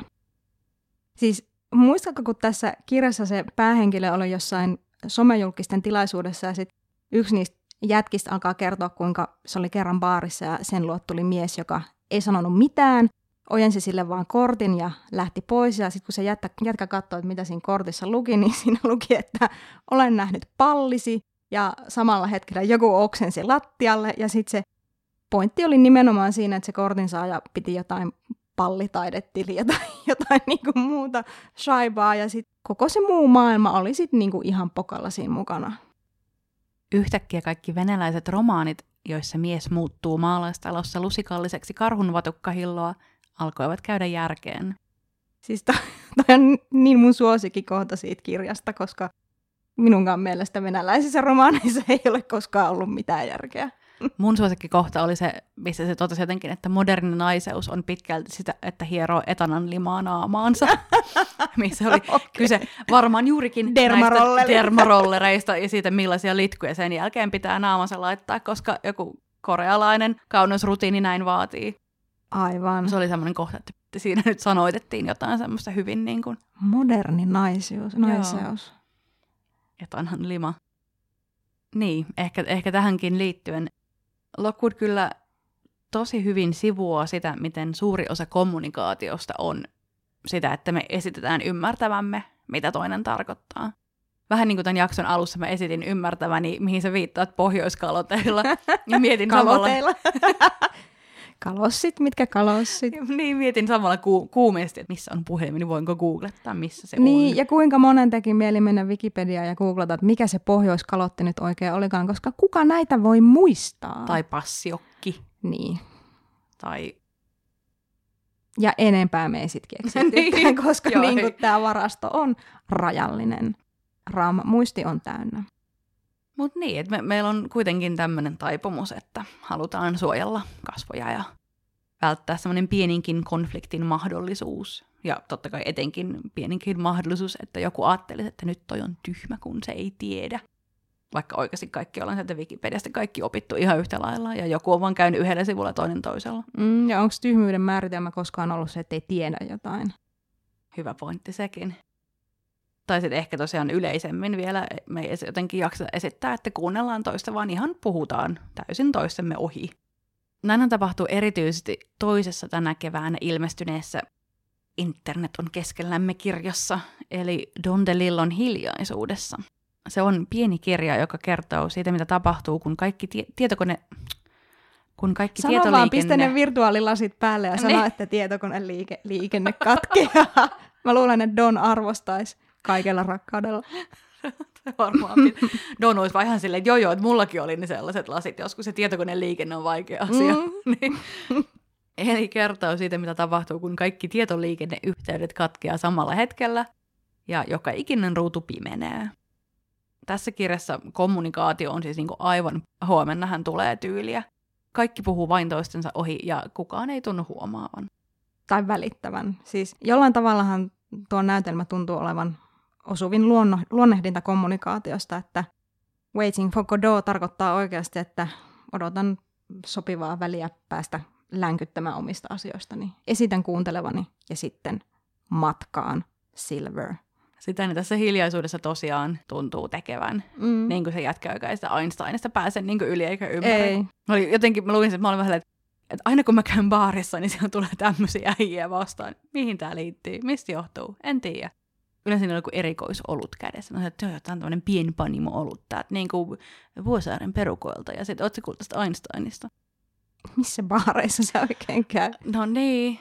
Siis muistatko, kun tässä kirjassa se päähenkilö oli jossain somejulkisten tilaisuudessa ja sitten yksi niistä jätkistä alkaa kertoa, kuinka se oli kerran baarissa ja sen luot tuli mies, joka ei sanonut mitään, ojensi sille vaan kortin ja lähti pois. Ja sitten kun se jätkä, jätkä katsoi, että mitä siinä kortissa luki, niin siinä luki, että olen nähnyt pallisi ja samalla hetkellä joku oksensi lattialle. Ja sitten se pointti oli nimenomaan siinä, että se kortin saaja piti jotain pallitaidetili, jotain, jotain niinku muuta shaibaa ja sitten koko se muu maailma oli sitten niinku ihan pokalla siinä mukana. Yhtäkkiä kaikki venäläiset romaanit, joissa mies muuttuu maalaistalossa lusikalliseksi karhunvatukkahilloa, alkoivat käydä järkeen. Siis toi, toi on niin mun suosikkikohta siitä kirjasta, koska minunkaan mielestä venäläisissä romaaneissa ei ole koskaan ollut mitään järkeä. Mun suosikkikohta oli se, missä se totesi jotenkin, että moderni naiseus on pitkälti sitä, että hieroo etanan limaa naamaansa. missä oli okay. kyse varmaan juurikin Dermarolleri. näistä dermarollereista ja siitä, millaisia litkuja sen jälkeen pitää naamansa laittaa, koska joku korealainen kauneusrutiini näin vaatii. Aivan. Se oli semmoinen kohta, että siinä nyt sanoitettiin jotain semmoista hyvin niin kuin Moderni naisius, naiseus. etanan lima. Niin, ehkä, ehkä tähänkin liittyen Lockwood kyllä tosi hyvin sivuaa sitä, miten suuri osa kommunikaatiosta on sitä, että me esitetään ymmärtävämme, mitä toinen tarkoittaa. Vähän niin kuin tämän jakson alussa mä esitin ymmärtäväni, mihin sä viittaat pohjoiskaloteilla. Ja mietin samalla, Kaloteilla. Kalossit, mitkä kalossit. niin, mietin samalla ku, kuumeesti, että missä on puhelimeni, niin voinko googlettaa, missä se Niin, on. ja kuinka monen teki mieli mennä Wikipediaan ja googlata, että mikä se pohjoiskalotti nyt oikein olikaan, koska kuka näitä voi muistaa? Tai passiokki. Niin. Tai Ja enempää me ei sit Niin. koska niin tämä varasto on rajallinen. Raam, muisti on täynnä. Mutta niin, että me, meillä on kuitenkin tämmöinen taipumus, että halutaan suojella kasvoja ja välttää semmoinen pieninkin konfliktin mahdollisuus. Ja totta kai etenkin pieninkin mahdollisuus, että joku ajattelisi, että nyt toi on tyhmä, kun se ei tiedä. Vaikka oikeasti kaikki ollaan sieltä Wikipediasta kaikki opittu ihan yhtä lailla, ja joku on vaan käynyt yhdellä sivulla toinen toisella. Mm, ja onko tyhmyyden määritelmä koskaan ollut se, että ei tiedä jotain? Hyvä pointti sekin. Tai sitten ehkä tosiaan yleisemmin vielä, me ei jotenkin jaksa esittää, että kuunnellaan toista, vaan ihan puhutaan täysin toistemme ohi. Näin tapahtuu erityisesti toisessa tänä keväänä ilmestyneessä Internet on keskellämme kirjassa, eli Don DeLillon hiljaisuudessa. Se on pieni kirja, joka kertoo siitä, mitä tapahtuu, kun kaikki tie- tietokone... Kun kaikki Sano vaan, tietoliikenne... pistä ne virtuaalilasit päälle ja sano, Niin. että tietokoneen liike, liikenne katkeaa. Mä luulen, että Don arvostaisi kaikella rakkaudella. Varmaan Don olisi vaan ihan silleen, että joo joo, että mullakin oli ne sellaiset lasit, joskus se tietokoneen liikenne on vaikea asia. Mm. niin. Eli kertoo siitä, mitä tapahtuu, kun kaikki tietoliikenneyhteydet katkeaa samalla hetkellä ja joka ikinen ruutu pimenee. Tässä kirjassa kommunikaatio on siis niinku aivan huomennahan tulee tyyliä. Kaikki puhuu vain toistensa ohi ja kukaan ei tunnu huomaavan. Tai välittävän. Siis jollain tavallahan tuo näytelmä tuntuu olevan osuvin luonno, luonnehdinta kommunikaatiosta, että waiting for Godot tarkoittaa oikeasti, että odotan sopivaa väliä päästä länkyttämään omista asioistani. Esitän kuuntelevani ja sitten matkaan Silver. Sitä niin tässä hiljaisuudessa tosiaan tuntuu tekevän. Mm. Niin kuin se jätkä, joka ei sitä Einsteinista pääse niin yli eikä ympäri. Ei. Mä olin, jotenkin mä luin sen, että mä olin vähän, että, että aina kun mä käyn baarissa, niin siellä tulee tämmöisiä äijä vastaan. Mihin tämä liittyy? Mistä johtuu? En tiedä. Yleensä oli joku erikoisolut kädessä. Mä sanoin, että joo, tämä on tämmöinen pienpanimo-olut, tää, niin kuin Vuosaaren perukoilta. Ja sitten ootko tästä Einsteinista? Missä baareissa se oikein käy? No niin,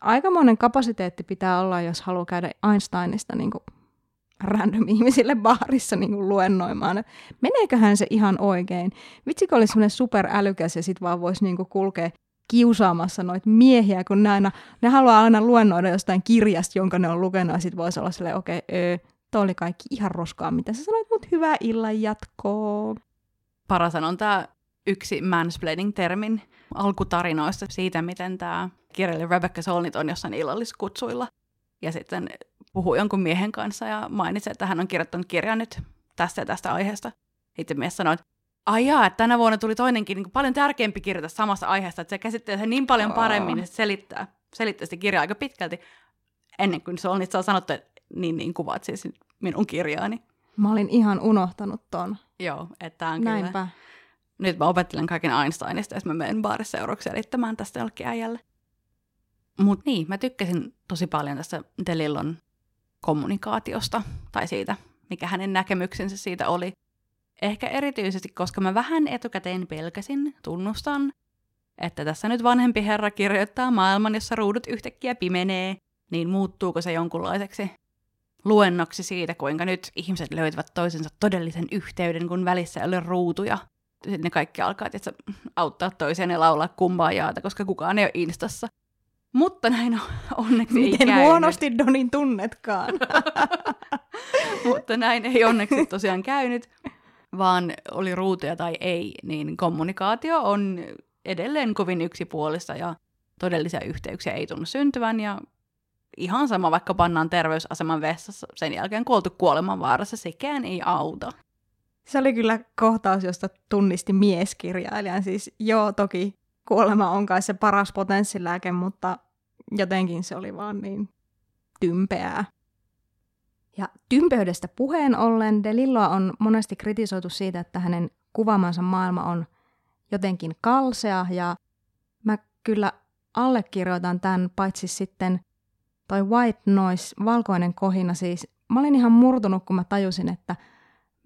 aikamoinen kapasiteetti pitää olla, jos haluaa käydä Einsteinista niin kuin random ihmisille baarissa niin kuin luennoimaan. Meneeköhän se ihan oikein? Vitsikö olisi semmoinen superälykäs ja sitten vaan voisi niin kuin kulkea kiusaamassa noita miehiä, kun ne, aina, ne haluaa aina luennoida jostain kirjasta, jonka ne on lukenut, ja sitten voisi olla silleen, okei, okay, toi oli kaikki ihan roskaa, mitä sä sanoit, mutta hyvää illan jatkoa. Paras on tämä yksi mansplaining-termin alkutarinoista siitä, miten tämä kirjailija Rebecca Solnit on jossain illalliskutsuilla. Ja sitten puhuu jonkun miehen kanssa ja mainitsi, että hän on kirjoittanut kirjan nyt tästä ja tästä aiheesta. Sitten mies sanoi, että ai jaa, että tänä vuonna tuli toinenkin niin paljon tärkeämpi kirjoita samasta aiheesta, että se käsittelee sen niin paljon paremmin, että se selittää, selittää sitä kirjaa aika pitkälti. Ennen kuin Solnit saa sanottu, että niin, niin kuvaat siis minun kirjaani. Mä olin ihan unohtanut ton. Joo, että on Näinpä. kyllä nyt mä opettelen kaiken Einsteinista, ja mä menen baarissa seuraavaksi selittämään tästä jollekin äijälle. Mutta niin, mä tykkäsin tosi paljon tästä Delillon kommunikaatiosta, tai siitä, mikä hänen näkemyksensä siitä oli. Ehkä erityisesti, koska mä vähän etukäteen pelkäsin, tunnustan, että tässä nyt vanhempi herra kirjoittaa maailman, jossa ruudut yhtäkkiä pimenee, niin muuttuuko se jonkunlaiseksi luennoksi siitä, kuinka nyt ihmiset löytävät toisensa todellisen yhteyden, kun välissä ei ole ruutuja – sitten ne kaikki alkaa tietysti, auttaa toisiaan ja laulaa kumpaa jaata, koska kukaan ei ole Instassa. Mutta näin on, onneksi Miten ei käynyt. huonosti Donin tunnetkaan. Mutta näin ei onneksi tosiaan käynyt, vaan oli ruutuja tai ei, niin kommunikaatio on edelleen kovin yksipuolista ja todellisia yhteyksiä ei tunnu syntyvän ja ihan sama, vaikka pannaan terveysaseman vessassa sen jälkeen kuoltu kuoleman vaarassa, sekään ei auta. Se oli kyllä kohtaus, josta tunnisti mieskirjailijan. Siis joo, toki kuolema on kai se paras potenssilääke, mutta jotenkin se oli vaan niin tympeää. Ja tympeydestä puheen ollen Delilloa on monesti kritisoitu siitä, että hänen kuvaamansa maailma on jotenkin kalsea ja mä kyllä allekirjoitan tämän, paitsi sitten toi white noise, valkoinen kohina siis. Mä olin ihan murtunut, kun mä tajusin, että –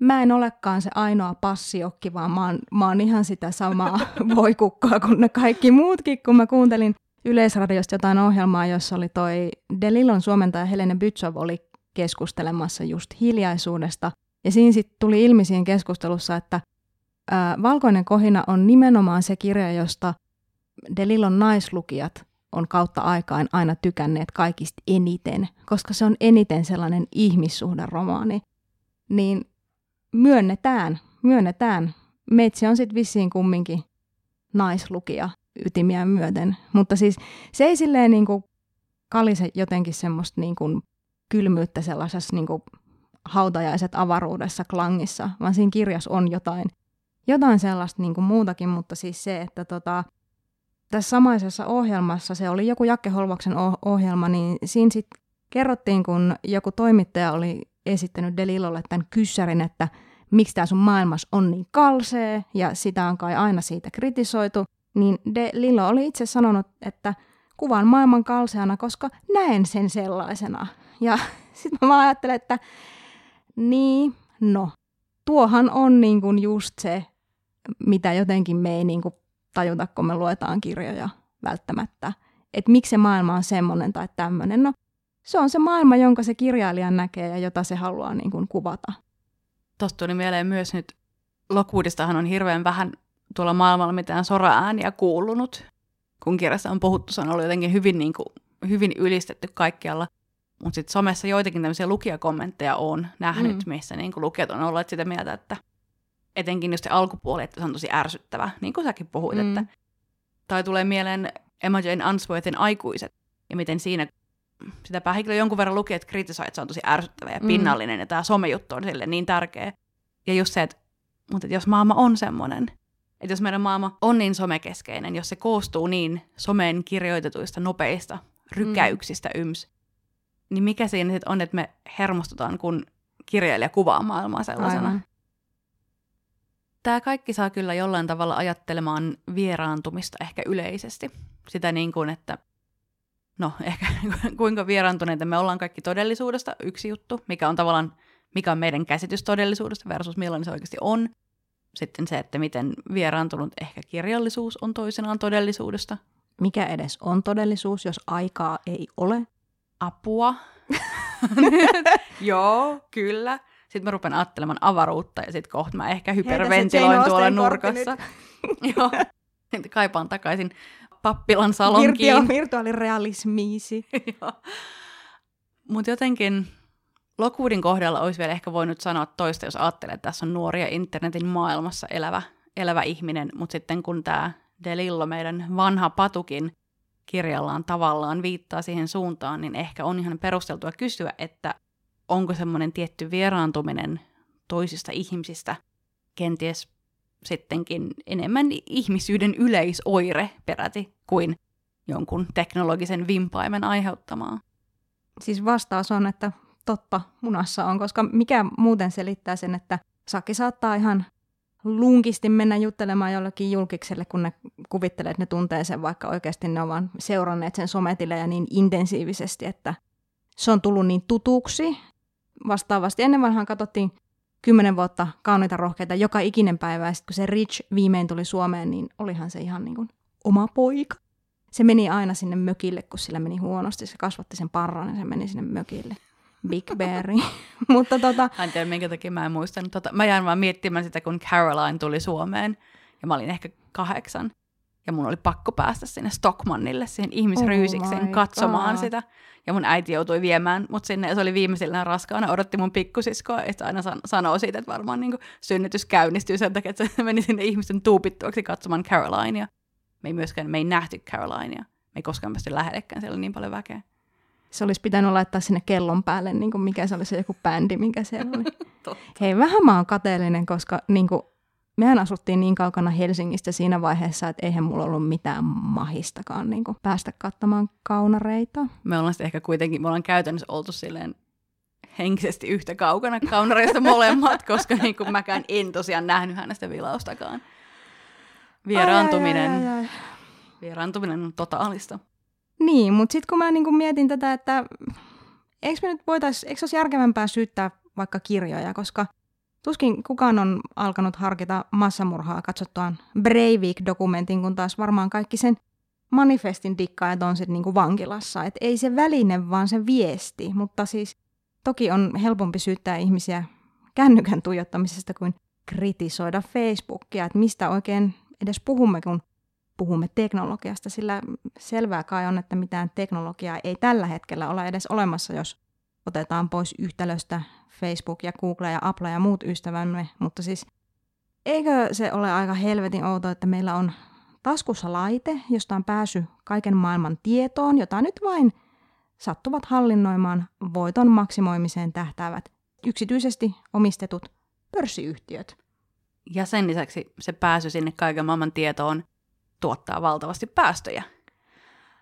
mä en olekaan se ainoa passiokki, vaan mä oon, mä oon ihan sitä samaa voikukkaa kuin ne kaikki muutkin, kun mä kuuntelin Yleisradiosta jotain ohjelmaa, jossa oli toi Delilon suomentaja Helene Bytsov oli keskustelemassa just hiljaisuudesta. Ja siinä sitten tuli ilmi siinä keskustelussa, että ää, Valkoinen kohina on nimenomaan se kirja, josta Delilon naislukijat on kautta aikaan aina tykänneet kaikista eniten, koska se on eniten sellainen ihmissuhderomaani. Niin myönnetään, myönnetään. Meitsi on sitten vissiin kumminkin naislukija ytimiä myöten. Mutta siis se ei silleen niin kuin kalise jotenkin semmoista niin kuin kylmyyttä sellaisessa niin kuin hautajaiset avaruudessa klangissa, vaan siinä kirjassa on jotain, jotain sellaista niin kuin muutakin, mutta siis se, että tota, tässä samaisessa ohjelmassa, se oli joku Jakke Holvoksen ohjelma, niin siinä sitten kerrottiin, kun joku toimittaja oli esittänyt Delilolle tämän kyssärin, että miksi tämä sun maailmas on niin kalsee, ja sitä on kai aina siitä kritisoitu, niin De Lillo oli itse sanonut, että kuvan maailman kalseana, koska näen sen sellaisena. Ja sitten mä ajattelen, että niin, no, tuohan on niin kuin just se, mitä jotenkin me ei niin kuin tajuta, kun me luetaan kirjoja välttämättä. Että miksi se maailma on semmoinen tai tämmöinen. No, se on se maailma, jonka se kirjailija näkee ja jota se haluaa niin kuin kuvata. Tuosta tuli mieleen myös nyt, Lockwoodistahan on hirveän vähän tuolla maailmalla mitään sora-ääniä kuulunut. Kun kirjassa on puhuttu, se on ollut jotenkin hyvin, niin kuin, hyvin ylistetty kaikkialla. Mutta sitten somessa joitakin tämmöisiä lukijakommentteja on nähnyt, mm. missä niin kuin lukijat on olleet sitä mieltä, että etenkin just se alkupuoli, että se on tosi ärsyttävä, niin kuin säkin puhuit. Mm. Että, tai tulee mieleen Emma Jane Unsworthin aikuiset, ja miten siinä sitä päähenkilö jonkun verran luki, että kritisoi, että se on tosi ärsyttävä ja mm. pinnallinen, mm. ja tämä somejuttu on sille niin tärkeä. Ja just se, että, mutta että jos maailma on semmoinen, että jos meidän maailma on niin somekeskeinen, jos se koostuu niin someen kirjoitetuista nopeista rykäyksistä mm. yms, niin mikä siinä sitten on, että me hermostutaan, kun kirjailija kuvaa maailmaa sellaisena. Aivan. Tämä kaikki saa kyllä jollain tavalla ajattelemaan vieraantumista ehkä yleisesti. Sitä niin kuin, että no ehkä kuinka vieraantuneita me ollaan kaikki todellisuudesta, yksi juttu, mikä on tavallaan, mikä on meidän käsitys todellisuudesta versus millainen se oikeasti on. Sitten se, että miten vieraantunut ehkä kirjallisuus on toisenaan todellisuudesta. Mikä edes on todellisuus, jos aikaa ei ole? Apua. Joo, kyllä. Sitten mä rupean ajattelemaan avaruutta ja sitten kohta mä ehkä hyperventiloin tuolla nurkassa. Joo. Kaipaan takaisin pappilan salonkiin. Virtio, virtuaalirealismiisi. Mutta jotenkin Lockwoodin kohdalla olisi vielä ehkä voinut sanoa toista, jos ajattelee, että tässä on nuoria internetin maailmassa elävä, elävä ihminen, mutta sitten kun tämä Delillo, meidän vanha patukin, kirjallaan tavallaan viittaa siihen suuntaan, niin ehkä on ihan perusteltua kysyä, että onko semmoinen tietty vieraantuminen toisista ihmisistä kenties sittenkin enemmän ihmisyyden yleisoire peräti kuin jonkun teknologisen vimpaimen aiheuttamaa. Siis vastaus on, että totta munassa on, koska mikä muuten selittää sen, että Sakki saattaa ihan lunkisti mennä juttelemaan jollekin julkikselle, kun ne kuvittelee, että ne tuntee sen, vaikka oikeasti ne ovat seuranneet sen sometilejä niin intensiivisesti, että se on tullut niin tutuksi. Vastaavasti ennen vanhaan katsottiin kymmenen vuotta kauniita rohkeita joka ikinen päivä, ja sitten kun se Rich viimein tuli Suomeen, niin olihan se ihan niin kuin oma poika. Se meni aina sinne mökille, kun sillä meni huonosti. Se kasvatti sen parran ja se meni sinne mökille. Big Berry. Mutta tota... En tiedä, minkä takia mä en muistanut. Tota, mä jäin vaan miettimään sitä, kun Caroline tuli Suomeen. Ja mä olin ehkä kahdeksan. Ja mun oli pakko päästä sinne Stockmannille, siihen ihmisryysikseen oh katsomaan God. sitä. Ja mun äiti joutui viemään mut sinne, ja se oli viimeisillään raskaana, odotti mun pikkusiskoa, että aina san- sanoo siitä, että varmaan niin synnytys käynnistyy sen takia, että se meni sinne ihmisten tuupittuaksi katsomaan Carolinea. Me ei myöskään, me ei nähty Carolinea. Me ei koskaan päästy lähellekään, siellä oli niin paljon väkeä. Se olisi pitänyt laittaa sinne kellon päälle, niin kuin mikä se oli se joku bändi, mikä siellä oli. Hei, vähän mä oon kateellinen, koska niin kuin, mehän asuttiin niin kaukana Helsingistä siinä vaiheessa, että eihän mulla ollut mitään mahistakaan niin kuin päästä katsomaan kaunareita. Me ollaan ehkä kuitenkin, me ollaan käytännössä oltu silleen henkisesti yhtä kaukana kaunareista molemmat, koska niin kuin mäkään en tosiaan nähnyt hänestä vilaustakaan. Vieraantuminen, ai, ai, ai, ai. vieraantuminen on totaalista. Niin, mutta sitten kun mä niinku mietin tätä, että eikö me nyt voitais, eikö olisi järkevämpää syyttää vaikka kirjoja, koska tuskin kukaan on alkanut harkita massamurhaa katsottuaan Breivik-dokumentin, kun taas varmaan kaikki sen manifestin dikkaajat on sitten niinku vankilassa. Et ei se väline, vaan se viesti, mutta siis toki on helpompi syyttää ihmisiä kännykän tuijottamisesta kuin kritisoida Facebookia, että mistä oikein edes puhumme, kun puhumme teknologiasta, sillä selvää kai on, että mitään teknologiaa ei tällä hetkellä ole edes olemassa, jos otetaan pois yhtälöstä Facebook ja Google ja Apple ja muut ystävämme, mutta siis eikö se ole aika helvetin outoa, että meillä on taskussa laite, josta on pääsy kaiken maailman tietoon, jota nyt vain sattuvat hallinnoimaan voiton maksimoimiseen tähtäävät yksityisesti omistetut pörssiyhtiöt. Ja sen lisäksi se pääsy sinne kaiken maailman tietoon tuottaa valtavasti päästöjä.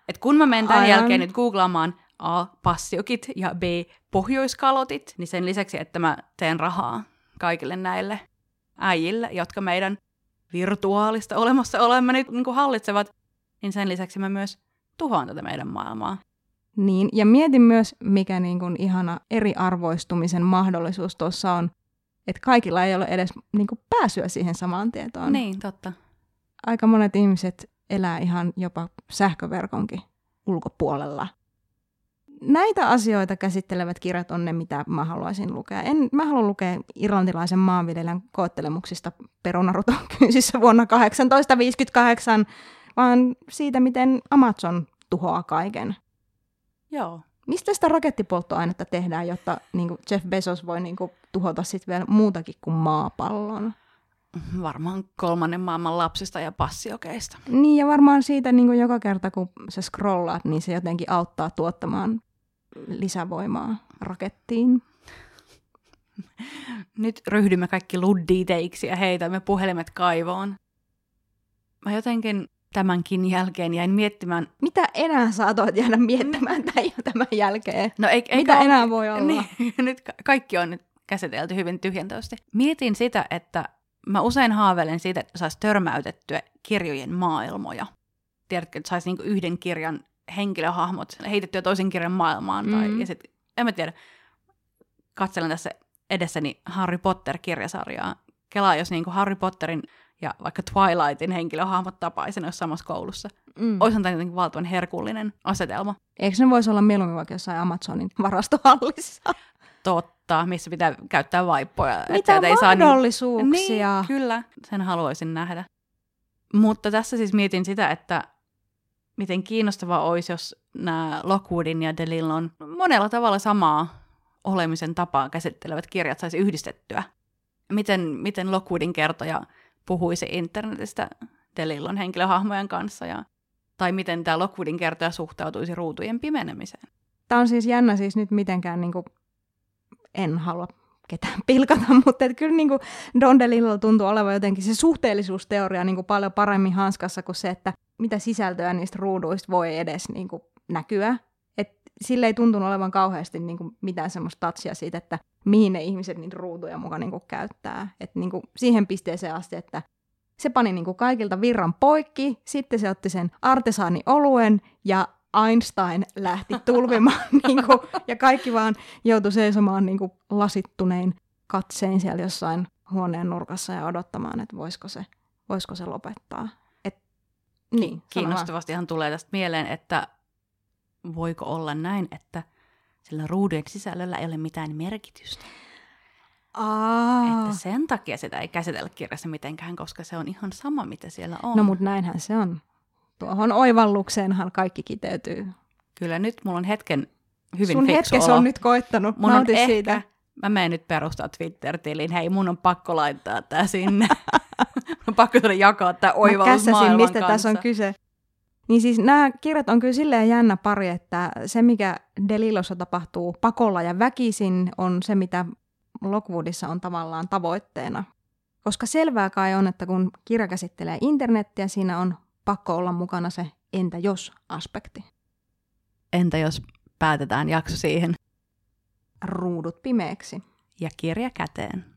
Et kun mä menen tämän Aivan. jälkeen nyt googlaamaan A. Passiokit ja B. Pohjoiskalotit, niin sen lisäksi, että mä teen rahaa kaikille näille äijille, jotka meidän virtuaalista olemassa olemme nyt niin kuin hallitsevat, niin sen lisäksi mä myös tuhoan tätä meidän maailmaa. Niin, ja mietin myös, mikä niin kuin ihana eriarvoistumisen mahdollisuus tuossa on, että kaikilla ei ole edes niin kuin pääsyä siihen samaan tietoon. Niin, totta aika monet ihmiset elää ihan jopa sähköverkonkin ulkopuolella. Näitä asioita käsittelevät kirjat on ne, mitä mä haluaisin lukea. En, mä haluan lukea irlantilaisen maanviljelijän koettelemuksista perunaruton kynsissä vuonna 1858, vaan siitä, miten Amazon tuhoaa kaiken. Joo. Mistä sitä rakettipolttoainetta tehdään, jotta niin kuin Jeff Bezos voi niin kuin, tuhota sitten vielä muutakin kuin maapallon? Varmaan kolmannen maailman lapsista ja passiokeista. Niin, ja varmaan siitä niin kuin joka kerta, kun sä scrollaat, niin se jotenkin auttaa tuottamaan lisävoimaa rakettiin. Nyt ryhdymme kaikki ludditeiksi ja heitämme puhelimet kaivoon. Mä jotenkin tämänkin jälkeen jäin miettimään... Mitä enää saatoit jäädä miettimään tämän, tämän jälkeen? No ei, Mitä ole... enää voi olla? Niin, nyt kaikki on nyt käsitelty hyvin tyhjentävästi. Mietin sitä, että mä usein haaveilen siitä, että saisi törmäytettyä kirjojen maailmoja. Tiedätkö, että saisi niinku yhden kirjan henkilöhahmot heitettyä toisen kirjan maailmaan. Tai, mm. ja sit, en mä tiedä, katselen tässä edessäni Harry Potter-kirjasarjaa. Kelaa, jos niinku Harry Potterin ja vaikka Twilightin henkilöhahmot tapaisi ne samassa koulussa. Mm. Olisi tämä jotenkin valtavan herkullinen asetelma. Eikö ne voisi olla mieluummin vaikka jossain Amazonin varastohallissa? Totta, missä pitää käyttää vaippoja. Mitä ei mahdollisuuksia? Saa niin, kyllä, sen haluaisin nähdä. Mutta tässä siis mietin sitä, että miten kiinnostavaa olisi, jos nämä Lockwoodin ja Delillon monella tavalla samaa olemisen tapaa käsittelevät kirjat saisi yhdistettyä. Miten, miten Lockwoodin kertoja puhuisi internetistä Delillon henkilöhahmojen kanssa ja, tai miten tämä Lockwoodin kertoja suhtautuisi ruutujen pimenemiseen. Tämä on siis jännä siis nyt mitenkään, niin kuin, en halua ketään pilkata, mutta että kyllä niin kuin Don DeLillo tuntuu olevan jotenkin se suhteellisuusteoria niin kuin paljon paremmin hanskassa kuin se, että mitä sisältöä niistä ruuduista voi edes niin kuin näkyä. Et sille ei tuntunut olevan kauheasti niin kuin mitään semmoista tatsia siitä, että mihin ne ihmiset niitä ruutuja mukaan niin kuin käyttää. Et niin kuin siihen pisteeseen asti, että se pani niin kuin kaikilta virran poikki, sitten se otti sen artesaani oluen ja Einstein lähti tulvimaan niin kuin, ja kaikki vaan joutui seisomaan niin kuin lasittunein katsein siellä jossain huoneen nurkassa ja odottamaan, että voisiko se, voisiko se lopettaa. Et, niin, Kiinnostavastihan tulee tästä mieleen, että voiko olla näin, että sillä ruudujen sisällöllä ei ole mitään merkitystä. Aa. Että sen takia sitä ei käsitellä kirjassa mitenkään, koska se on ihan sama, mitä siellä on. No mutta näinhän se on. Tuohon oivallukseenhan kaikki kiteytyy. Kyllä nyt mulla on hetken hyvin Sun hetkessä on nyt koittanut. Mun on ehkä, siitä. Mä menen nyt perustaa Twitter-tilin. Hei, mun on pakko laittaa tää sinne. mun on pakko jakaa tää oivallus Mä mistä kanssa. tässä on kyse. Niin siis nämä kirjat on kyllä silleen jännä pari, että se mikä Delilossa tapahtuu pakolla ja väkisin on se, mitä Lockwoodissa on tavallaan tavoitteena. Koska selvää kai on, että kun kirja käsittelee internettiä, siinä on pakko olla mukana se entä jos-aspekti. Entä jos päätetään jakso siihen? Ruudut pimeäksi. Ja kirja käteen.